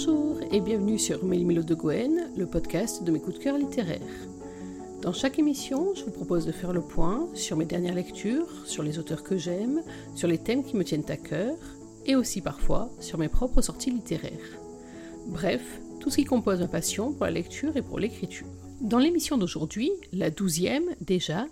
Bonjour et bienvenue sur Mélimilo de Gwen, le podcast de mes coups de cœur littéraires. Dans chaque émission, je vous propose de faire le point sur mes dernières lectures, sur les auteurs que j'aime, sur les thèmes qui me tiennent à cœur, et aussi parfois sur mes propres sorties littéraires. Bref, tout ce qui compose ma passion pour la lecture et pour l'écriture. Dans l'émission d'aujourd'hui, la douzième déjà,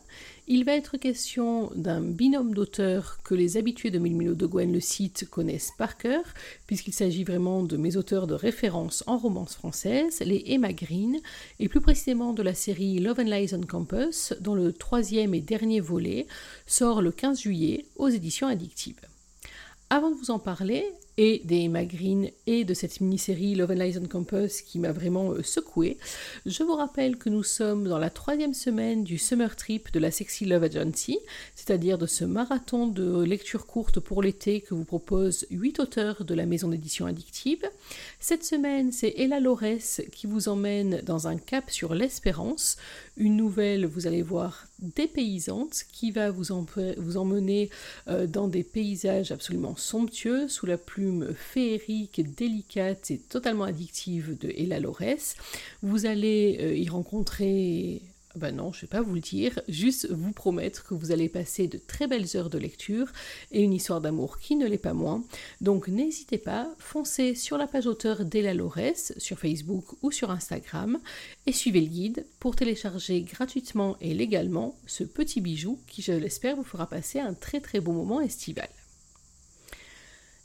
il va être question d'un binôme d'auteurs que les habitués de Mille de Gwen le site connaissent par cœur, puisqu'il s'agit vraiment de mes auteurs de référence en romance française, les Emma Green, et plus précisément de la série Love and Lies on Campus, dont le troisième et dernier volet sort le 15 juillet aux éditions addictives. Avant de vous en parler, et des Emma Green et de cette mini-série Love and Lies on Campus qui m'a vraiment euh, secoué, je vous rappelle que nous sommes dans la troisième semaine du Summer Trip de la Sexy Love Agency, c'est-à-dire de ce marathon de lecture courte pour l'été que vous propose 8 auteurs de la maison d'édition addictive. Cette semaine, c'est Ella Lores qui vous emmène dans un cap sur l'espérance, une nouvelle, vous allez voir, dépaysante qui va vous, emmener euh, dans des paysages absolument somptueux sous la pluie féerique, délicate et totalement addictive de Ella. Vous allez euh, y rencontrer ben non, je ne vais pas vous le dire, juste vous promettre que vous allez passer de très belles heures de lecture et une histoire d'amour qui ne l'est pas moins. Donc n'hésitez pas, foncez sur la page auteur d'Ella Lores sur Facebook ou sur Instagram et suivez le guide pour télécharger gratuitement et légalement ce petit bijou qui, je l'espère, vous fera passer un très très beau moment estival.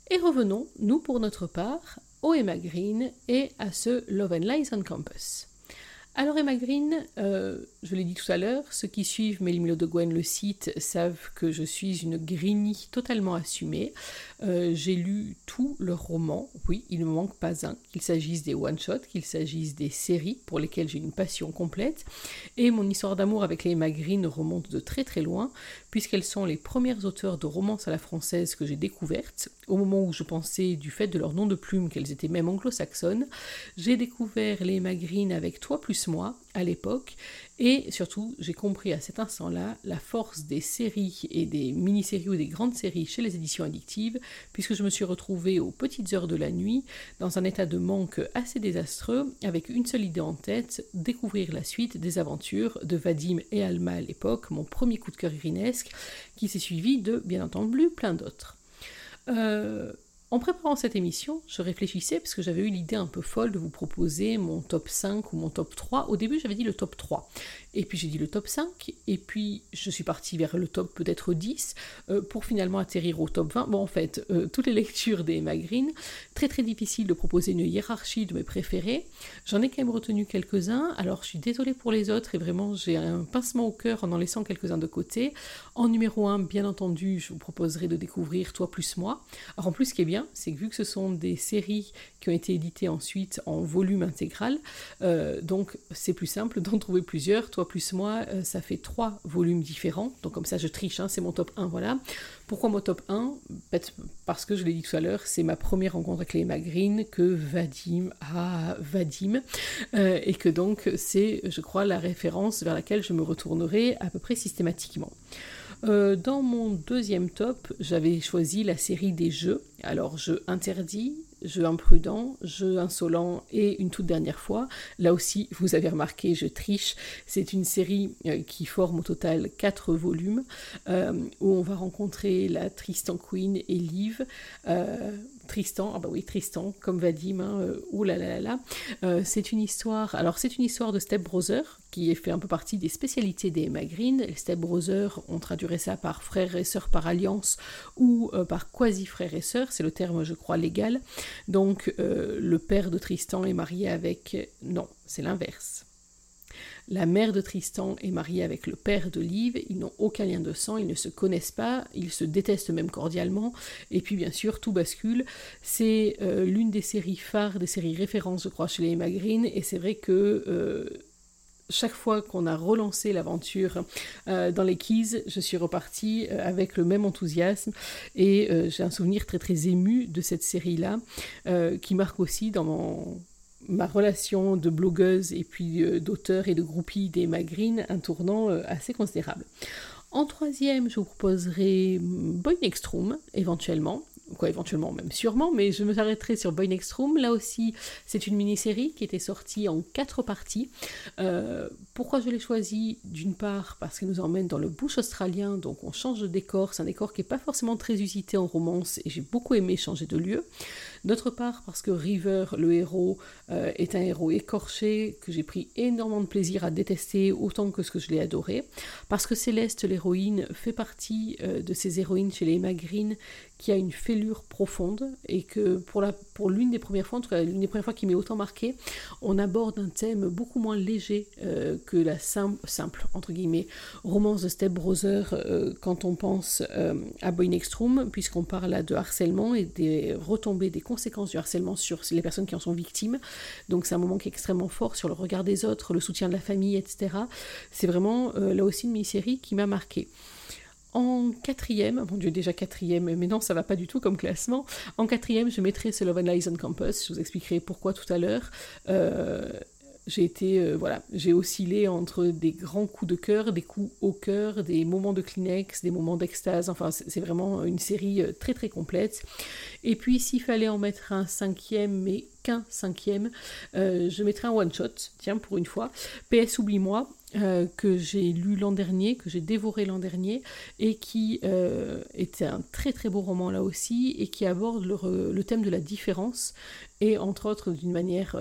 Et revenons, nous pour notre part, au Emma Green et à ce Love and Lies on Campus. Alors Emma Green, euh, je l'ai dit tout à l'heure, ceux qui suivent Mélimilo de Gwen le site savent que je suis une Greenie totalement assumée. Euh, j'ai lu tous leurs romans, oui, il ne me manque pas un, qu'il s'agisse des one-shots, qu'il s'agisse des séries pour lesquelles j'ai une passion complète. Et mon histoire d'amour avec les Emma Green remonte de très très loin, puisqu'elles sont les premières auteurs de romances à la française que j'ai découvertes. Au moment où je pensais, du fait de leur nom de plume, qu'elles étaient même anglo-saxonnes, j'ai découvert les Green avec Toi plus moi à l'époque. Et surtout, j'ai compris à cet instant-là la force des séries et des mini-séries ou des grandes séries chez les éditions addictives, puisque je me suis retrouvée aux petites heures de la nuit, dans un état de manque assez désastreux, avec une seule idée en tête, découvrir la suite des aventures de Vadim et Alma à l'époque, mon premier coup de cœur grinesque, qui s'est suivi de, bien entendu, plein d'autres. Euh, en préparant cette émission, je réfléchissais parce que j'avais eu l'idée un peu folle de vous proposer mon top 5 ou mon top 3. Au début, j'avais dit le top 3. Et puis j'ai dit le top 5, et puis je suis partie vers le top peut-être 10, euh, pour finalement atterrir au top 20. Bon, en fait, euh, toutes les lectures des Green, très très difficile de proposer une hiérarchie de mes préférés. J'en ai quand même retenu quelques-uns, alors je suis désolée pour les autres, et vraiment j'ai un pincement au cœur en en laissant quelques-uns de côté. En numéro 1, bien entendu, je vous proposerai de découvrir Toi plus moi. Alors en plus, ce qui est bien, c'est que vu que ce sont des séries qui ont été éditées ensuite en volume intégral, euh, donc c'est plus simple d'en trouver plusieurs. Toi plus moi, euh, ça fait trois volumes différents. Donc comme ça, je triche, hein, c'est mon top 1, voilà. Pourquoi mon top 1 Parce que je l'ai dit tout à l'heure, c'est ma première rencontre avec les Green que Vadim a Vadim. Euh, et que donc c'est, je crois, la référence vers laquelle je me retournerai à peu près systématiquement. Euh, dans mon deuxième top, j'avais choisi la série des jeux. Alors, jeux interdits, jeu imprudent, jeu insolent et une toute dernière fois. Là aussi, vous avez remarqué, je triche. C'est une série euh, qui forme au total quatre volumes euh, où on va rencontrer la Tristan Queen et Liv. Euh, Tristan, ah bah oui, Tristan, comme Vadim, hein, euh, là là. c'est une histoire, alors c'est une histoire de Step Brother, qui fait un peu partie des spécialités des Emma Green. Les Step Brothers, on traduirait ça par frères et sœurs par alliance ou par quasi-frères et sœurs, c'est le terme, je crois, légal. Donc euh, le père de Tristan est marié avec... Non, c'est l'inverse. La mère de Tristan est mariée avec le père de Liv, ils n'ont aucun lien de sang, ils ne se connaissent pas, ils se détestent même cordialement, et puis bien sûr tout bascule. C'est euh, l'une des séries phares, des séries références je crois chez les Emma et c'est vrai que euh, chaque fois qu'on a relancé l'aventure euh, dans les Keys, je suis repartie avec le même enthousiasme. Et j'ai un souvenir très très ému de cette série-là qui marque aussi dans mon, ma relation de blogueuse et puis d'auteur et de groupie des Green un tournant assez considérable. En troisième, je vous proposerai Boy Next éventuellement, quoi éventuellement même sûrement, mais je me arrêterai sur Boy Next. Là aussi, c'est une mini-série qui était sortie en quatre parties. Euh, pourquoi je l'ai choisie? D'une part parce qu'elle nous emmène dans le bush australien, donc on change de décor, c'est un décor qui n'est pas forcément très usité en romance et j'ai beaucoup aimé changer de lieu. D'autre part, parce que River, le héros, euh, est un héros écorché que j'ai pris énormément de plaisir à détester autant que ce que je l'ai adoré. Parce que Céleste, l'héroïne, fait partie euh, de ces héroïnes chez les Emma qui a une fêlure profonde et que pour, la, pour l'une des premières fois, l'une des premières fois qui m'est autant marqué, on aborde un thème beaucoup moins léger euh, que la simple, simple, entre guillemets, romance de Step Brother quand on pense à Boy Next Room, puisqu'on parle là de harcèlement et des retombées des conséquences du harcèlement sur les personnes qui en sont victimes. Donc c'est un moment qui est extrêmement fort sur le regard des autres, le soutien de la famille, etc. C'est vraiment euh, là aussi une mini-série qui m'a marqué. En quatrième, mon dieu déjà quatrième, mais non ça va pas du tout comme classement. En quatrième, je mettrai ce Love and Lies on Campus. Je vous expliquerai pourquoi tout à l'heure. Euh, j'ai été, euh, voilà, j'ai oscillé entre des grands coups de cœur, des coups au cœur, des moments de Kleenex, des moments d'extase. Enfin, c'est vraiment une série euh, très très complète. Et puis, s'il fallait en mettre un cinquième, mais qu'un cinquième, je mettrais un one shot. Tiens, pour une fois. PS, oublie-moi. Que j'ai lu l'an dernier, que j'ai dévoré l'an dernier, et qui était un très très beau roman là aussi, et qui aborde le, thème de la différence, et entre autres d'une manière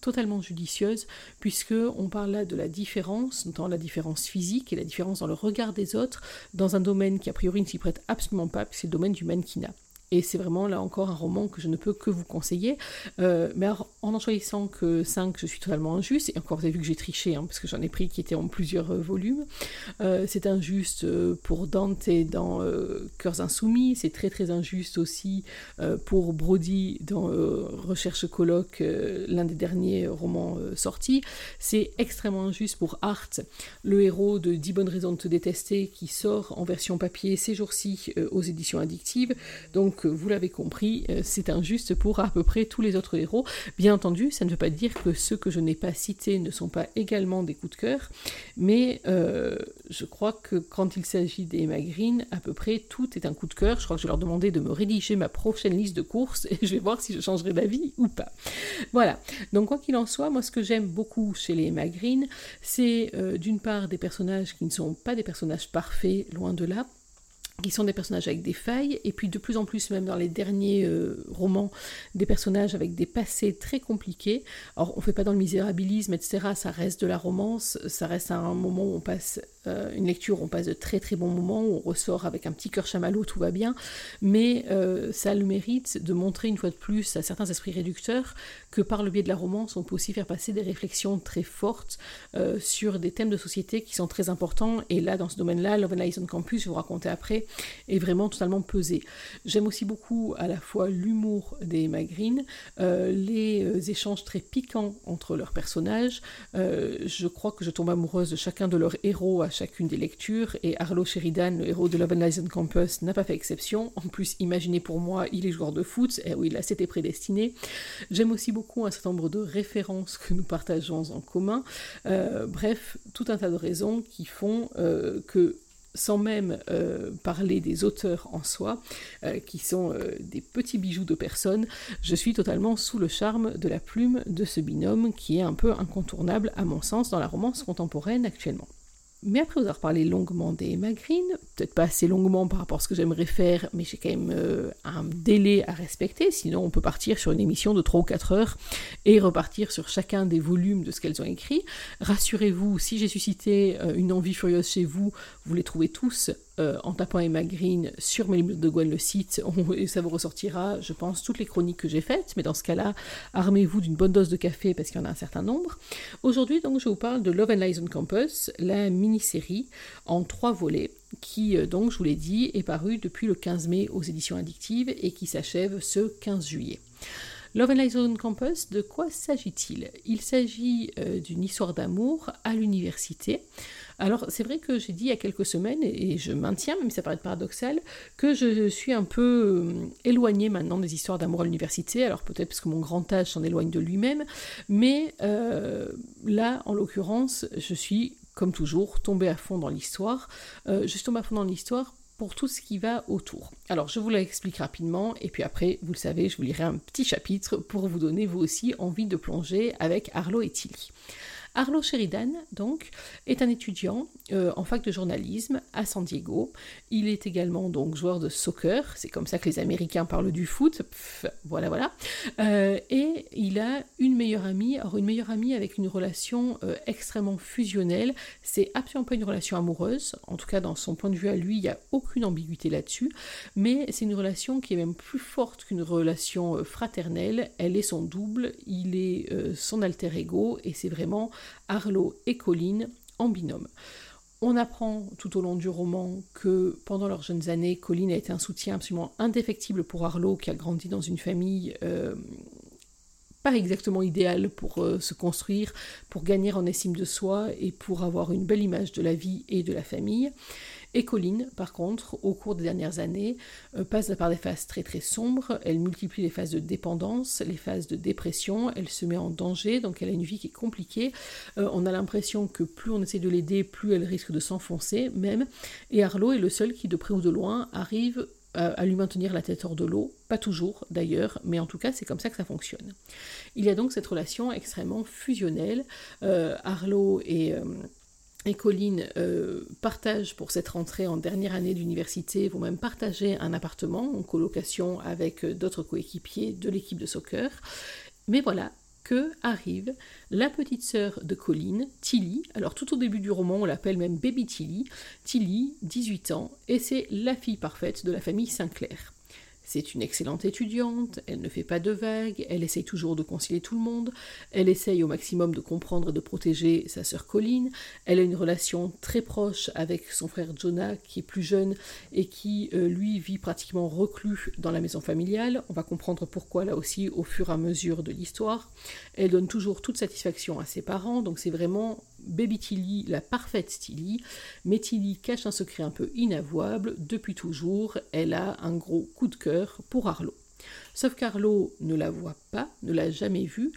totalement judicieuse, puisque on parle là de la différence, notamment la différence physique et la différence dans le regard des autres, dans un domaine qui a priori ne s'y prête absolument pas, c'est le domaine du mannequinat. Et c'est vraiment là encore un roman que je ne peux que vous conseiller. Euh, mais en en choisissant que 5, je suis totalement injuste. Et encore, vous avez vu que j'ai triché, hein, parce que j'en ai pris qui étaient en plusieurs euh, volumes. Euh, c'est injuste pour Dante dans Cœurs Insoumis. C'est très très injuste aussi pour Brody dans Recherche colloque, l'un des derniers romans sortis. C'est extrêmement injuste pour Art, le héros de 10 bonnes raisons de te détester, qui sort en version papier ces jours-ci aux éditions addictives. Donc vous l'avez compris, euh, c'est injuste pour à peu près tous les autres héros. Bien entendu, ça ne veut pas dire que ceux que je n'ai pas cités ne sont pas également des coups de cœur, mais euh, je crois que quand il s'agit des Green, à peu près tout est un coup de cœur. Je crois que je leur demander de me rédiger ma prochaine liste de courses et je vais voir si je changerai d'avis ou pas. Voilà. Donc quoi qu'il en soit, moi ce que j'aime beaucoup chez les Emma c'est euh, d'une part des personnages qui ne sont pas des personnages parfaits, loin de là, qui sont des personnages avec des failles, et puis de plus en plus, même dans les derniers euh, romans, des personnages avec des passés très compliqués. Alors, on ne fait pas dans le misérabilisme, etc., ça reste de la romance, ça reste un moment où on passe euh, une lecture, on passe de très très bons moments, on ressort avec un petit cœur chamallow, tout va bien, mais euh, ça a le mérite de montrer une fois de plus à certains esprits réducteurs que par le biais de la romance, on peut aussi faire passer des réflexions très fortes sur des thèmes de société qui sont très importants, et là, dans ce domaine-là, Love and Lies on Campus, je vous raconter après, est vraiment totalement pesé. J'aime aussi beaucoup à la fois l'humour des Magrines, euh, les euh, échanges très piquants entre leurs personnages. Euh, je crois que je tombe amoureuse de chacun de leurs héros chacune des lectures, et Arlo Sheridan, le héros de Love and Lies Campus, n'a pas fait exception. En plus, imaginez pour moi, il est joueur de foot, et oui, là c'était prédestiné. J'aime aussi beaucoup un certain nombre de références que nous partageons en commun. bref, tout un tas de raisons qui font que sans même euh, parler des auteurs en soi, euh, qui sont euh, des petits bijoux de personnes, je suis totalement sous le charme de la plume de ce binôme qui est un peu incontournable à mon sens dans la romance contemporaine actuellement. Mais après vous avoir parlé longuement des Green, peut-être pas assez longuement par rapport à ce que j'aimerais faire, mais j'ai quand même euh, un délai à respecter, sinon on peut partir sur une émission de 3 ou 4 heures et repartir sur chacun des volumes de ce qu'elles ont écrit. Rassurez-vous, si j'ai suscité euh, une envie furieuse chez vous, vous les trouvez tous euh, en tapant Emma Green sur mes de Gwen le site, ça vous ressortira, je pense, toutes les chroniques que j'ai faites, mais dans ce cas-là, armez-vous d'une bonne dose de café parce qu'il y en a un certain nombre. Aujourd'hui, donc, je vous parle de Love and Lies on Campus, la mini-série en trois volets, qui, euh, donc, je vous l'ai dit, est parue depuis le 15 mai aux éditions addictives et qui s'achève ce 15 juillet. Love and Lies on Campus, de quoi s'agit-il? Il s'agit euh, d'une histoire d'amour à l'université. Alors c'est vrai que j'ai dit il y a quelques semaines, et je maintiens, même si ça paraît paradoxal, que je suis un peu euh, éloignée maintenant des histoires d'amour à l'université, alors peut-être parce que mon grand âge s'en éloigne de lui-même, mais euh, là, en l'occurrence, je suis, comme toujours, tombée à fond dans l'histoire. Euh, je suis tombée à fond dans l'histoire pour tout ce qui va autour. Alors je vous l'explique rapidement et puis après, vous le savez, je vous lirai un petit chapitre pour vous donner vous aussi envie de plonger avec Arlo et Tilly. Arlo Sheridan, donc, est un étudiant euh, en fac de journalisme à San Diego. Il est également donc joueur de soccer, c'est comme ça que les Américains parlent du foot, voilà voilà. Euh, et il a une meilleure amie, alors une meilleure amie avec une relation euh, extrêmement fusionnelle. C'est absolument pas une relation amoureuse, en tout cas dans son point de vue à lui, il n'y a aucune ambiguïté là-dessus, mais c'est une relation qui est même plus forte qu'une relation fraternelle. Elle est son double, il est son alter ego, et c'est vraiment Arlo et Colline en binôme. On apprend tout au long du roman que pendant leurs jeunes années, Colline a été un soutien absolument indéfectible pour Arlo, qui a grandi dans une famille euh, pas exactement idéale pour euh, se construire, pour gagner en estime de soi et pour avoir une belle image de la vie et de la famille. Et Colline, par contre, au cours des dernières années, euh, passe par des phases très très sombres, elle multiplie les phases de dépendance, les phases de dépression, elle se met en danger, donc elle a une vie qui est compliquée. Euh, on a l'impression que plus on essaie de l'aider, plus elle risque de s'enfoncer même. Et Arlo est le seul qui, de près ou de loin, arrive euh, à lui maintenir la tête hors de l'eau, pas toujours d'ailleurs, mais en tout cas c'est comme ça que ça fonctionne. Il y a donc cette relation extrêmement fusionnelle. Arlo et et Colline euh, partagent pour cette rentrée en dernière année d'université, vont même partager un appartement en colocation avec euh, d'autres coéquipiers de l'équipe de soccer. Mais voilà que arrive la petite sœur de Colline, Tilly. Alors tout au début du roman, on l'appelle même Baby Tilly. Tilly, 18 ans, et c'est la fille parfaite de la famille Sinclair. C'est une excellente étudiante, elle ne fait pas de vagues, elle essaye toujours de concilier tout le monde, elle essaye au maximum de comprendre et de protéger sa sœur Colline, elle a une relation très proche avec son frère Jonah qui est plus jeune et qui euh, lui vit pratiquement reclus dans la maison familiale. On va comprendre pourquoi là aussi au fur et à mesure de l'histoire. Elle donne toujours toute satisfaction à ses parents, donc c'est vraiment Baby Tilly, la parfaite Tilly, mais Tilly cache un secret un peu inavouable. Depuis toujours, elle a un gros coup de cœur pour Arlo. Sauf qu'Arlo ne la voit pas, ne l'a jamais vue,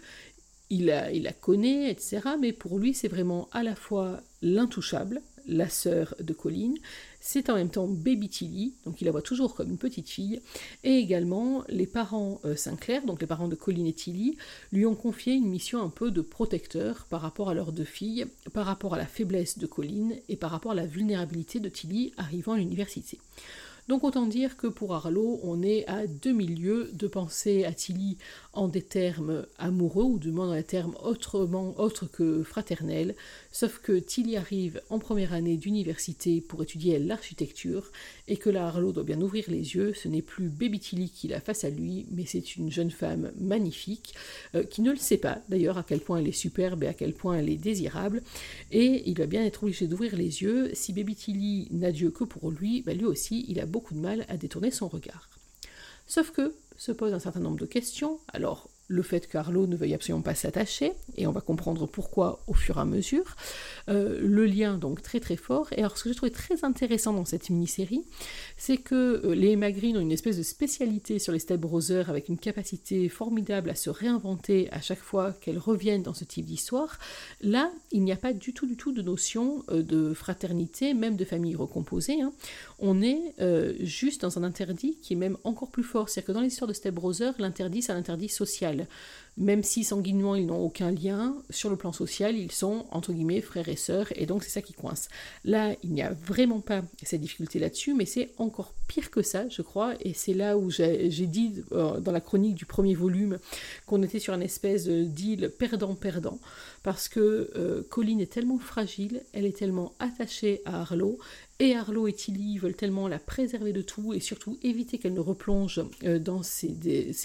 la, il la connaît, etc. Mais pour lui, c'est vraiment à la fois l'intouchable, la sœur de Colline, c'est en même temps Baby Tilly, donc il la voit toujours comme une petite fille, et également les parents euh, Sinclair, donc les parents de Colline et Tilly, lui ont confié une mission un peu de protecteur par rapport à leurs deux filles, par rapport à la faiblesse de Colline et par rapport à la vulnérabilité de Tilly arrivant à l'université. Donc autant dire que pour Arlo, on est à deux milieux de penser à Tilly en des termes amoureux, ou du moins dans des termes autrement autres que fraternels, sauf que Tilly arrive en première année d'université pour étudier l'architecture, et que là Arlo doit bien ouvrir les yeux, ce n'est plus Baby Tilly qui l'a face à lui, mais c'est une jeune femme magnifique, euh, qui ne le sait pas d'ailleurs à quel point elle est superbe et à quel point elle est désirable, et il va bien être obligé d'ouvrir les yeux, si Baby Tilly n'a Dieu que pour lui, bah, lui aussi il a beaucoup de mal à détourner son regard. Sauf que se pose un certain nombre de questions. Alors, le fait qu'Arlo ne veuille absolument pas s'attacher, et on va comprendre pourquoi au fur et à mesure. Euh, le lien donc très très fort. Et alors ce que j'ai trouvé très intéressant dans cette mini-série, c'est que euh, les Green ont une espèce de spécialité sur les Step Brothers avec une capacité formidable à se réinventer à chaque fois qu'elles reviennent dans ce type d'histoire. Là, il n'y a pas du tout du tout de notion euh, de fraternité, même de famille recomposée. Hein. On est juste dans un interdit qui est même encore plus fort. C'est-à-dire que dans l'histoire de Step Brothers, l'interdit c'est un interdit social. Même si sanguinement ils n'ont aucun lien, sur le plan social, ils sont entre guillemets frères et sœurs, et donc c'est ça qui coince. Là, il n'y a vraiment pas cette difficulté là-dessus, mais c'est encore pire que ça, je crois, et c'est là où j'ai dit euh, dans la chronique du premier volume qu'on était sur une espèce deal perdant-perdant, parce que euh, Colline est tellement fragile, elle est tellement attachée à Arlo, et Arlo et Tilly veulent tellement la préserver de tout et surtout éviter qu'elle ne replonge euh, dans ses,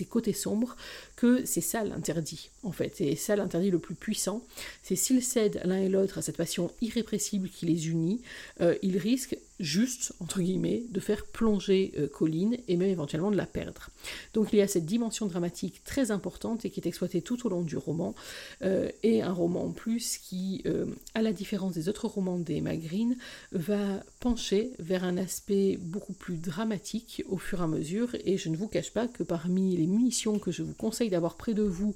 côtés sombres que c'est ça l'interdit en fait. Et ça l'interdit le plus puissant. C'est s'ils cèdent l'un et l'autre à cette passion irrépressible qui les unit, euh, ils risquent juste, entre guillemets, de faire plonger euh, Colline et même éventuellement de la perdre. Donc il y a cette dimension dramatique très importante et qui est exploitée tout au long du roman, euh, et un roman en plus qui, euh, à la différence des autres romans d'Emma Green, va pencher vers un aspect beaucoup plus dramatique au fur et à mesure, et je ne vous cache pas que parmi les munitions que je vous conseille d'avoir près de vous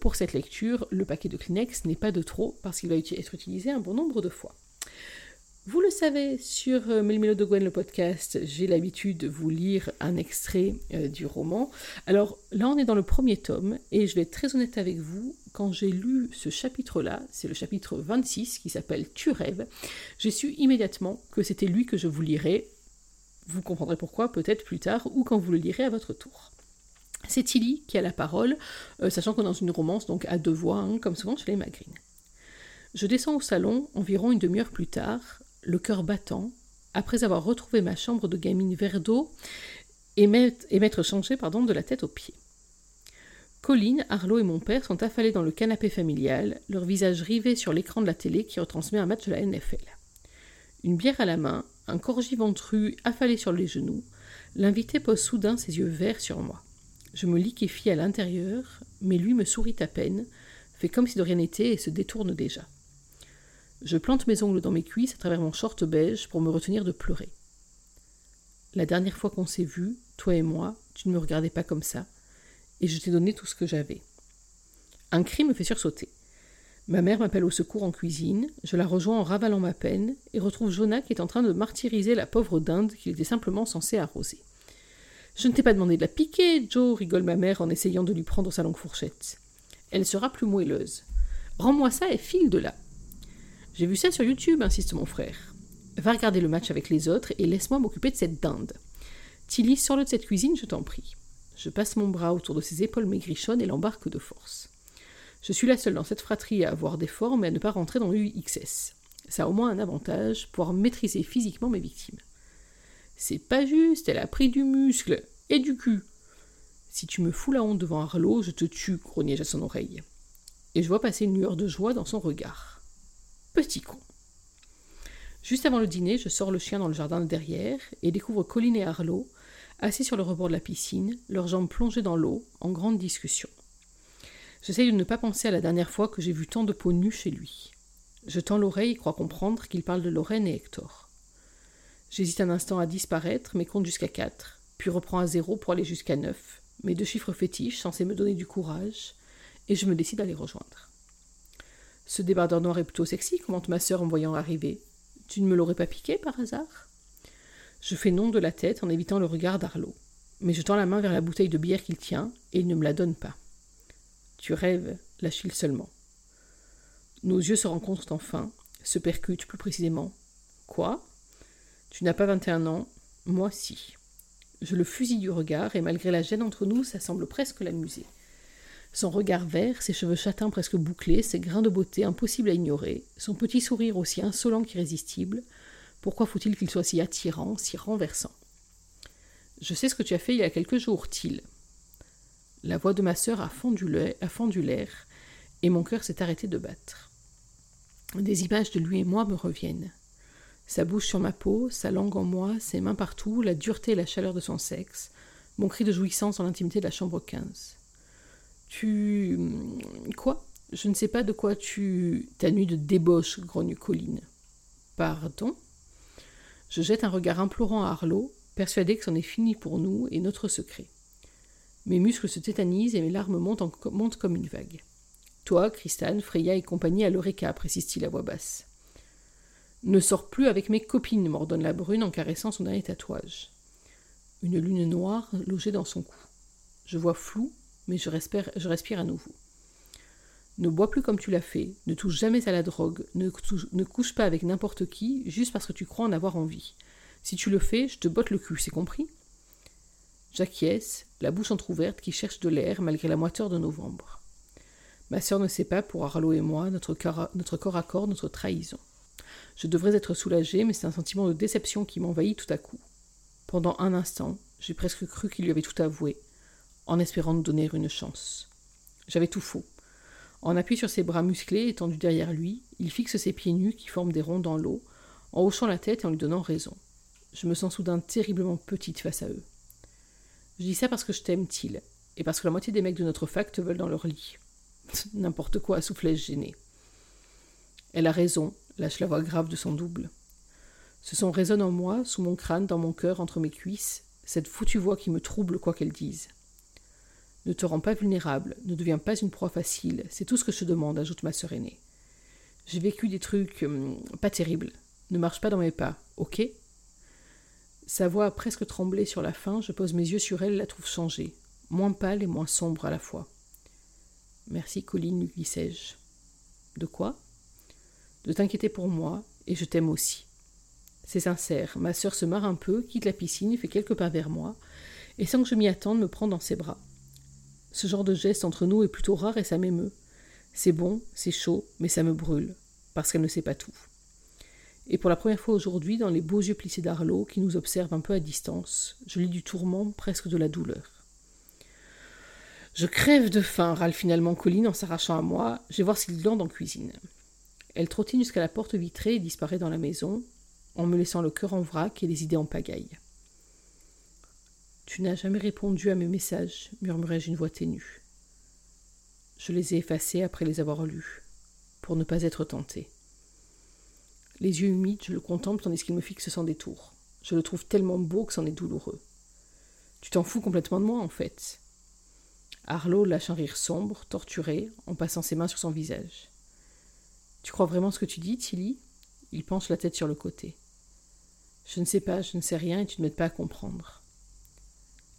pour cette lecture, le paquet de Kleenex n'est pas de trop, parce qu'il va être utilisé un bon nombre de fois. Vous le savez, sur euh, Mélimelo de Gwen, le podcast, j'ai l'habitude de vous lire un extrait euh, du roman. Alors là, on est dans le premier tome, et je vais être très honnête avec vous, quand j'ai lu ce chapitre-là, c'est le chapitre 26 qui s'appelle Tu rêves, j'ai su immédiatement que c'était lui que je vous lirais. Vous comprendrez pourquoi peut-être plus tard, ou quand vous le lirez à votre tour. C'est Tilly qui a la parole, euh, sachant qu'on est dans une romance, donc à deux voix, hein, comme souvent chez les Magrines. Je descends au salon environ une demi-heure plus tard, le cœur battant, après avoir retrouvé ma chambre de gamine verre d'eau et m'être changé pardon, de la tête aux pieds. Colline, Arlo et mon père sont affalés dans le canapé familial, leur visage rivé sur l'écran de la télé qui retransmet un match de la NFL. Une bière à la main, un corgi ventru affalé sur les genoux, l'invité pose soudain ses yeux verts sur moi. Je me liquéfie à l'intérieur, mais lui me sourit à peine, fait comme si de rien n'était et se détourne déjà. Je plante mes ongles dans mes cuisses à travers mon short beige pour me retenir de pleurer. La dernière fois qu'on s'est vu, toi et moi, tu ne me regardais pas comme ça, et je t'ai donné tout ce que j'avais. Un cri me fait sursauter. Ma mère m'appelle au secours en cuisine, je la rejoins en ravalant ma peine, et retrouve Jonah qui est en train de martyriser la pauvre dinde qu'il était simplement censé arroser. Je ne t'ai pas demandé de la piquer, Joe, rigole ma mère en essayant de lui prendre sa longue fourchette. Elle sera plus moelleuse. Rends-moi ça et file de là. J'ai vu ça sur YouTube, insiste mon frère. Va regarder le match avec les autres et laisse-moi m'occuper de cette dinde. Tilly, sors-le de cette cuisine, je t'en prie. Je passe mon bras autour de ses épaules maigrichonnes et l'embarque de force. Je suis la seule dans cette fratrie à avoir des formes et à ne pas rentrer dans l'UXS. Ça a au moins un avantage, pouvoir maîtriser physiquement mes victimes. C'est pas juste, elle a pris du muscle et du cul. Si tu me fous la honte devant Arlo, je te tue, grognai-je à son oreille. Et je vois passer une lueur de joie dans son regard. Petit con. Juste avant le dîner, je sors le chien dans le jardin de derrière et découvre Colline et Arlo, assis sur le rebord de la piscine, leurs jambes plongées dans l'eau, en grande discussion. J'essaye de ne pas penser à la dernière fois que j'ai vu tant de peau nue chez lui. Je tends l'oreille et crois comprendre qu'il parle de Lorraine et Hector. J'hésite un instant à disparaître, mais compte jusqu'à quatre, puis reprends à zéro pour aller jusqu'à neuf, mes deux chiffres fétiches censés me donner du courage, et je me décide à les rejoindre. Ce débardeur noir est plutôt sexy, commente ma sœur en voyant arriver. Tu ne me l'aurais pas piqué par hasard? Je fais non de la tête en évitant le regard d'Arlo. Mais je tends la main vers la bouteille de bière qu'il tient, et il ne me la donne pas. Tu rêves, lâche-t-il seulement. Nos yeux se rencontrent enfin, se percutent plus précisément. Quoi? Tu n'as pas vingt et un ans, moi si. Je le fusille du regard, et malgré la gêne entre nous, ça semble presque l'amuser. Son regard vert, ses cheveux châtains presque bouclés, ses grains de beauté impossibles à ignorer, son petit sourire aussi insolent qu'irrésistible, pourquoi faut-il qu'il soit si attirant, si renversant? Je sais ce que tu as fait il y a quelques jours, Till. La voix de ma sœur a fendu l'air, et mon cœur s'est arrêté de battre. Des images de lui et moi me reviennent. Sa bouche sur ma peau, sa langue en moi, ses mains partout, la dureté et la chaleur de son sexe, mon cri de jouissance dans l'intimité de la chambre 15. Tu. Quoi? Je ne sais pas de quoi tu. Ta nuit de débauche, grogne Colline. Pardon? Je jette un regard implorant à Arlo, persuadé que c'en est fini pour nous et notre secret. Mes muscles se tétanisent et mes larmes montent, comme une vague. Toi, Christane, Freya et compagnie à l'Eureka, précise-t-il à voix basse. Ne sors plus avec mes copines, m'ordonne la brune en caressant son dernier tatouage. Une lune noire logée dans son cou. Je vois flou, mais je respire, à nouveau. Ne bois plus comme tu l'as fait, ne touche jamais à la drogue, ne, couche pas avec n'importe qui juste parce que tu crois en avoir envie. Si tu le fais, je te botte le cul, c'est compris? J'acquiesce, la bouche entr'ouverte qui cherche de l'air malgré la moiteur de novembre. Ma sœur ne sait pas, pour Arlo et moi, notre corps à corps, notre trahison. Je devrais être soulagée, mais c'est un sentiment de déception qui m'envahit tout à coup. Pendant un instant, j'ai presque cru qu'il lui avait tout avoué, en espérant nous donner une chance. J'avais tout faux. En appui sur ses bras musclés étendus derrière lui, il fixe ses pieds nus qui forment des ronds dans l'eau, en hochant la tête et en lui donnant raison. Je me sens soudain terriblement petite face à eux. Je dis ça parce que je t'aime, Till, et parce que la moitié des mecs de notre fac te veulent dans leur lit. N'importe quoi, soufflai-je gêné. Elle a raison, lâche la voix grave de son double. Ce son résonne en moi, sous mon crâne, dans mon cœur, entre mes cuisses, cette foutue voix qui me trouble quoi qu'elle dise. Ne te rends pas vulnérable, ne deviens pas une proie facile, c'est tout ce que je demande, ajoute ma sœur aînée. J'ai vécu des trucs hum, pas terribles. Ne marche pas dans mes pas, ok? Sa voix presque tremblé sur la fin, je pose mes yeux sur elle, la trouve changée, moins pâle et moins sombre à la fois. Merci, Colline, lui glissai-je. De quoi? De t'inquiéter pour moi, et je t'aime aussi. C'est sincère, ma sœur se marre un peu, quitte la piscine, fait quelques pas vers moi, et sans que je m'y attende, me prend dans ses bras. Ce genre de geste entre nous est plutôt rare et ça m'émeut. C'est bon, c'est chaud, mais ça me brûle, parce qu'elle ne sait pas tout. Et pour la première fois aujourd'hui, dans les beaux yeux plissés d'Arlo, qui nous observent un peu à distance, je lis du tourment, presque de la douleur. Je crève de faim, râle finalement Colline en s'arrachant à moi. Je vais voir s'il glande en cuisine. Elle trottine jusqu'à la porte vitrée et disparaît dans la maison, en me laissant le cœur en vrac et les idées en pagaille. Tu n'as jamais répondu à mes messages, murmurai-je une voix ténue. Je les ai effacés après les avoir lus, pour ne pas être tenté. Les yeux humides, je le contemple tandis qu'il me fixe sans détour. Je le trouve tellement beau que c'en est douloureux. Tu t'en fous complètement de moi, en fait. Arlo lâche un rire sombre, torturé, en passant ses mains sur son visage. Tu crois vraiment ce que tu dis, Tilly? Il penche la tête sur le côté. Je ne sais pas, je ne sais rien et tu ne m'aides pas à comprendre.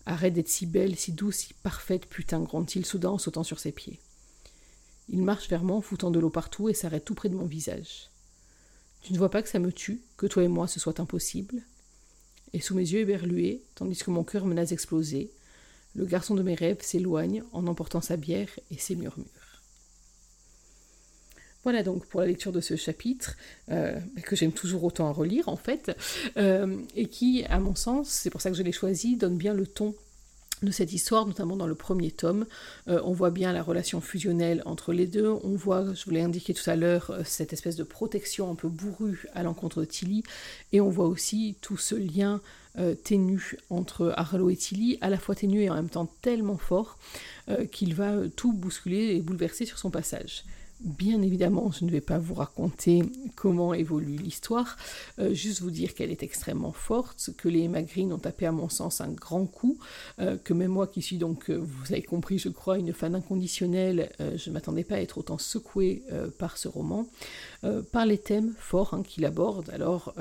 Arrête d'être si belle, si douce, si parfaite, putain, gronde-t-il soudain en sautant sur ses pieds. Il marche vers moi en foutant de l'eau partout et s'arrête tout près de mon visage. Tu ne vois pas que ça me tue, que toi et moi ce soit impossible Et sous mes yeux éberlués, tandis que mon cœur menace d'exploser, le garçon de mes rêves s'éloigne en emportant sa bière et ses murmures. Voilà donc pour la lecture de ce chapitre, euh, que j'aime toujours autant à relire en fait, euh, et qui, à mon sens, c'est pour ça que je l'ai choisi, donne bien le ton de cette histoire, notamment dans le premier tome. Euh, on voit bien la relation fusionnelle entre les deux. On voit, je vous l'ai indiqué tout à l'heure, cette espèce de protection un peu bourrue à l'encontre de Tilly. Et on voit aussi tout ce lien ténu entre Arlo et Tilly, à la fois ténu et en même temps tellement fort qu'il va tout bousculer et bouleverser sur son passage. Bien évidemment, je ne vais pas vous raconter comment évolue l'histoire, euh, juste vous dire qu'elle est extrêmement forte, que les Emma Green ont tapé à mon sens un grand coup, euh, que même moi qui suis donc, euh, vous avez compris, je crois, une fan inconditionnelle, je ne m'attendais pas à être autant secouée par ce roman, par les thèmes forts hein, qu'il aborde. Alors,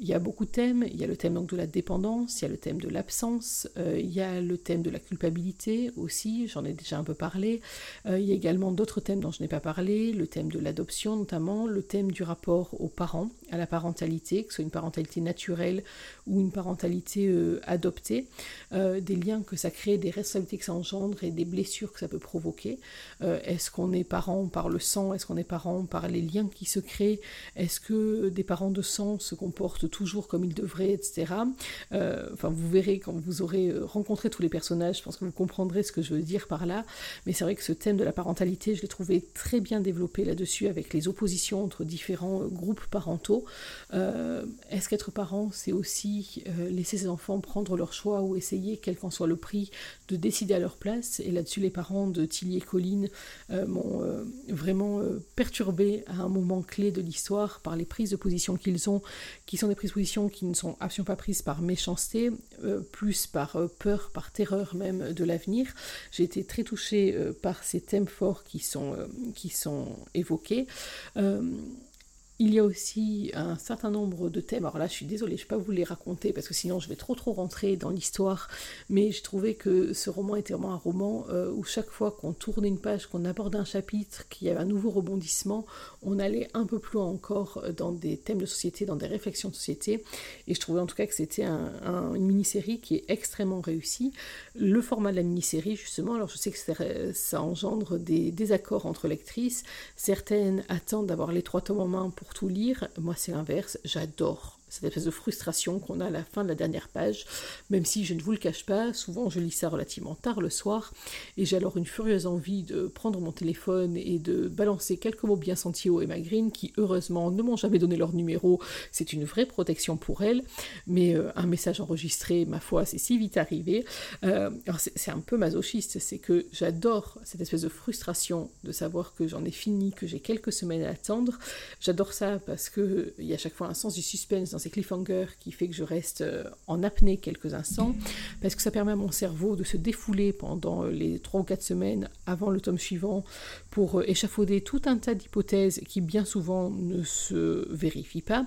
il y a beaucoup de thèmes. Il y a le thème donc de la dépendance, il y a le thème de l'absence, euh, il y a le thème de la culpabilité aussi, j'en ai déjà un peu parlé. Euh, il y a également d'autres thèmes dont je n'ai pas parlé, le thème de l'adoption notamment, le thème du rapport aux parents, à la parentalité, que ce soit une parentalité naturelle ou une parentalité euh, adoptée, des liens que ça crée, des responsabilités que ça engendre et des blessures que ça peut provoquer. est-ce qu'on est parent par le sang? Est-ce qu'on est parent par les liens qui se créent? Est-ce que des parents de sang se comportent toujours comme il devrait, etc. Euh, enfin, vous verrez quand vous aurez euh, rencontré tous les personnages, je pense que vous comprendrez ce que je veux dire par là. Mais c'est vrai que ce thème de la parentalité, je l'ai trouvé très bien développé là-dessus, avec les oppositions entre différents euh, groupes parentaux. Est-ce qu'être parent, c'est aussi laisser ses enfants prendre leur choix ou essayer, quel qu'en soit le prix, de décider à leur place? Et là-dessus, les parents de Tilly et Colline m'ont vraiment perturbé à un moment clé de l'histoire par les prises de position qu'ils ont, qui sont des qui ne sont absolument pas prises par méchanceté, euh, plus par euh, peur, par terreur même de l'avenir. J'ai été très touchée euh, par ces thèmes forts qui sont évoqués. Il y a aussi un certain nombre de thèmes. Alors là, je suis désolée, je ne vais pas vous les raconter parce que sinon je vais trop trop rentrer dans l'histoire. Mais j'ai trouvé que ce roman était vraiment un roman euh, où chaque fois qu'on tournait une page, qu'on abordait un chapitre, qu'il y avait un nouveau rebondissement, on allait un peu plus loin encore dans des thèmes de société, dans des réflexions de société. Et je trouvais en tout cas que c'était une mini-série qui est extrêmement réussie. Le format de la mini-série, justement, alors je sais que ça engendre des désaccords entre lectrices. Certaines attendent d'avoir les trois tomes en main pour tout lire. Moi, c'est l'inverse. J'adore cette espèce de frustration qu'on a à la fin de la dernière page, même si je ne vous le cache pas, souvent je lis ça relativement tard le soir, et j'ai alors une furieuse envie de prendre mon téléphone et de balancer quelques mots bien sentis au Emma Green, qui heureusement ne m'ont jamais donné leur numéro, c'est une vraie protection pour elles, mais euh, un message enregistré, ma foi, c'est si vite arrivé. Euh, c'est un peu masochiste, c'est que j'adore cette espèce de frustration de savoir que j'en ai fini, que j'ai quelques semaines à attendre, j'adore ça parce qu'il y a à chaque fois un sens du suspense dans ces cliffhangers qui fait que je reste euh, en apnée quelques instants, parce que ça permet à mon cerveau de se défouler pendant euh, les 3 ou 4 semaines avant le tome suivant pour échafauder tout un tas d'hypothèses qui bien souvent ne se vérifient pas.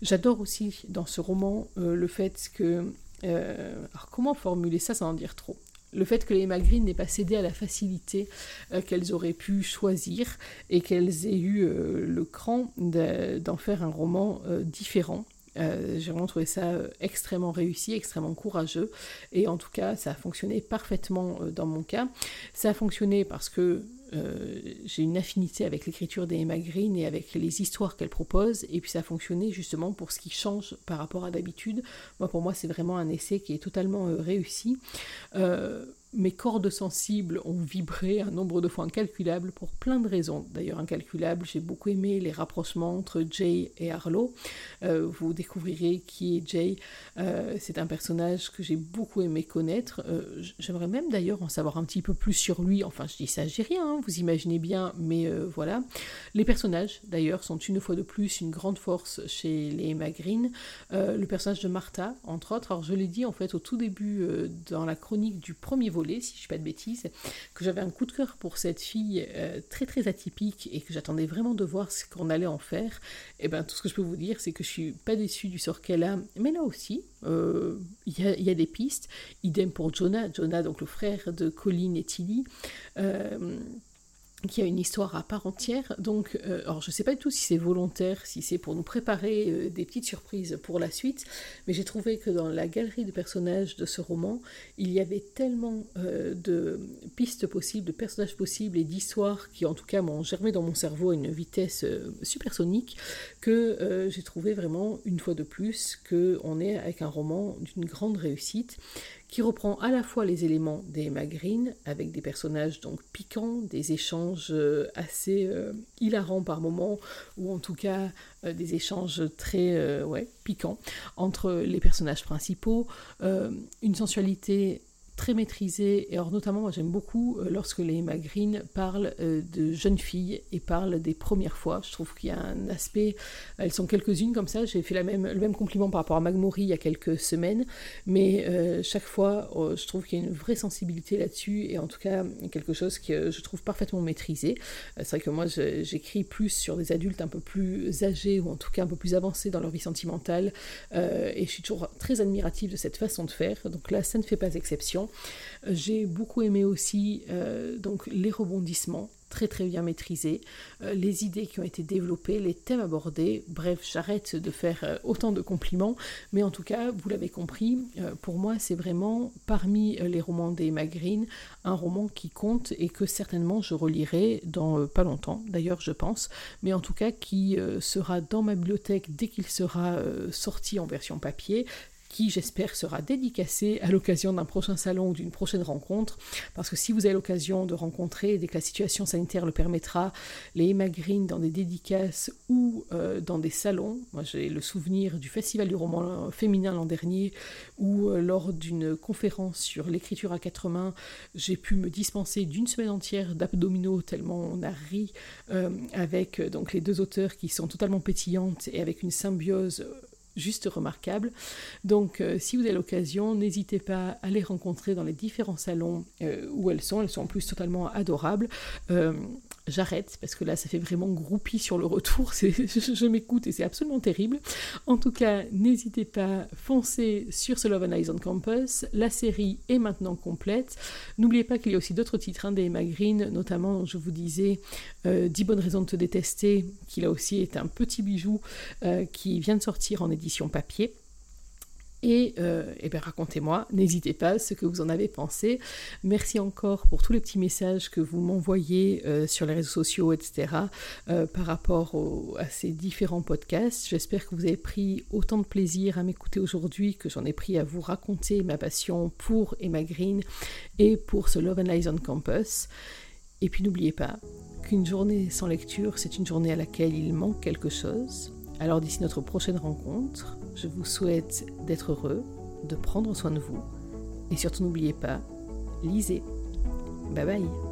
J'adore aussi dans ce roman le fait que... alors comment formuler ça sans en dire trop? Le fait que les Green n'aient pas cédé à la facilité euh, qu'elles auraient pu choisir et qu'elles aient eu euh, le cran d'en faire un roman euh, différent. J'ai vraiment trouvé ça extrêmement réussi, extrêmement courageux et en tout cas ça a fonctionné parfaitement dans mon cas. Ça a fonctionné parce que euh, j'ai une affinité avec l'écriture d'Emma Green et avec les histoires qu'elle propose, et puis ça a fonctionné justement pour ce qui change par rapport à d'habitude. Moi, pour moi, c'est vraiment un essai qui est totalement euh, réussi. Euh, mes cordes sensibles ont vibré un nombre de fois incalculable pour plein de raisons. D'ailleurs, incalculable, j'ai beaucoup aimé les rapprochements entre Jay et Arlo. Euh, vous découvrirez qui est Jay. C'est un personnage que j'ai beaucoup aimé connaître. J'aimerais même d'ailleurs en savoir un petit peu plus sur lui. Enfin, je dis ça, j'ai rien, hein, vous imaginez bien, mais voilà. Les personnages, d'ailleurs, sont une fois de plus une grande force chez les Emma Green. le personnage de Martha, entre autres. Alors, je l'ai dit en fait au tout début dans la chronique du premier volet si je ne dis pas de bêtises, que j'avais un coup de cœur pour cette fille euh, très très atypique et que j'attendais vraiment de voir ce qu'on allait en faire, et eh bien tout ce que je peux vous dire, c'est que je suis pas déçue du sort qu'elle a, mais là aussi, euh, il y, a des pistes. Idem pour Jonah, Jonah donc le frère de Colin et Tilly. Euh, qui a une histoire à part entière. Donc, euh, je ne sais pas du tout si c'est volontaire, si c'est pour nous préparer euh, des petites surprises pour la suite, mais j'ai trouvé que dans la galerie de personnages de ce roman, il y avait tellement euh, de pistes possibles, de personnages possibles et d'histoires qui en tout cas m'ont germé dans mon cerveau à une vitesse supersonique que j'ai trouvé vraiment une fois de plus qu'on est avec un roman d'une grande réussite qui reprend à la fois les éléments des Green, avec des personnages donc piquants, des échanges euh, assez euh, hilarants par moments, ou en tout cas euh, des échanges très piquants entre les personnages principaux, une sensualité très maîtrisé. Et alors notamment, moi j'aime beaucoup euh, lorsque les Emma Green parlent euh, de jeunes filles et parlent des premières fois. Je trouve qu'il y a un aspect, elles sont quelques-unes comme ça. J'ai fait le même compliment par rapport à Magmori il y a quelques semaines, mais euh, chaque fois, je trouve qu'il y a une vraie sensibilité là-dessus et en tout cas quelque chose que je trouve parfaitement maîtrisé. C'est vrai que moi j'écris plus sur des adultes un peu plus âgés ou en tout cas un peu plus avancés dans leur vie sentimentale et je suis toujours très admirative de cette façon de faire. Donc là, ça ne fait pas exception. J'ai beaucoup aimé aussi euh, donc les rebondissements très très bien maîtrisés, euh, les idées qui ont été développées, les thèmes abordés. Bref, j'arrête de faire euh, autant de compliments, mais en tout cas, vous l'avez compris, pour moi, c'est vraiment parmi les romans des Green un roman qui compte et que certainement je relirai dans pas longtemps, d'ailleurs, je pense, mais en tout cas qui sera dans ma bibliothèque dès qu'il sera sorti en version papier qui j'espère sera dédicacé à l'occasion d'un prochain salon ou d'une prochaine rencontre, parce que si vous avez l'occasion de rencontrer, dès que la situation sanitaire le permettra, les Emma Green dans des dédicaces ou euh, dans des salons, moi j'ai le souvenir du Festival du roman féminin l'an dernier, où euh, lors d'une conférence sur l'écriture à quatre mains, j'ai pu me dispenser d'une semaine entière d'abdominaux tellement on a ri euh, avec donc les deux auteurs qui sont totalement pétillantes et avec une symbiose juste remarquable. Donc euh, si vous avez l'occasion, n'hésitez pas à les rencontrer dans les différents salons euh, où elles sont. Elles sont en plus totalement adorables. J'arrête parce que là ça fait vraiment groupie sur le retour, je, m'écoute et c'est absolument terrible. En tout cas, n'hésitez pas, foncez sur ce Love and Eyes on Campus, la série est maintenant complète. N'oubliez pas qu'il y a aussi d'autres titres hein, des Green, notamment je vous disais 10 euh, bonnes raisons de te détester, qui là aussi est un petit bijou euh, qui vient de sortir en édition papier. Et, euh, eh bien racontez-moi, n'hésitez pas ce que vous en avez pensé. Merci encore pour tous les petits messages que vous m'envoyez euh, sur les réseaux sociaux, etc. Euh, par rapport à ces différents podcasts. J'espère que vous avez pris autant de plaisir à m'écouter aujourd'hui que j'en ai pris à vous raconter ma passion pour Emma Green et pour ce Love and Lies on Campus. Et puis n'oubliez pas qu'une journée sans lecture, c'est une journée à laquelle il manque quelque chose. Alors d'ici notre prochaine rencontre, je vous souhaite d'être heureux, de prendre soin de vous et surtout n'oubliez pas, lisez. Bye bye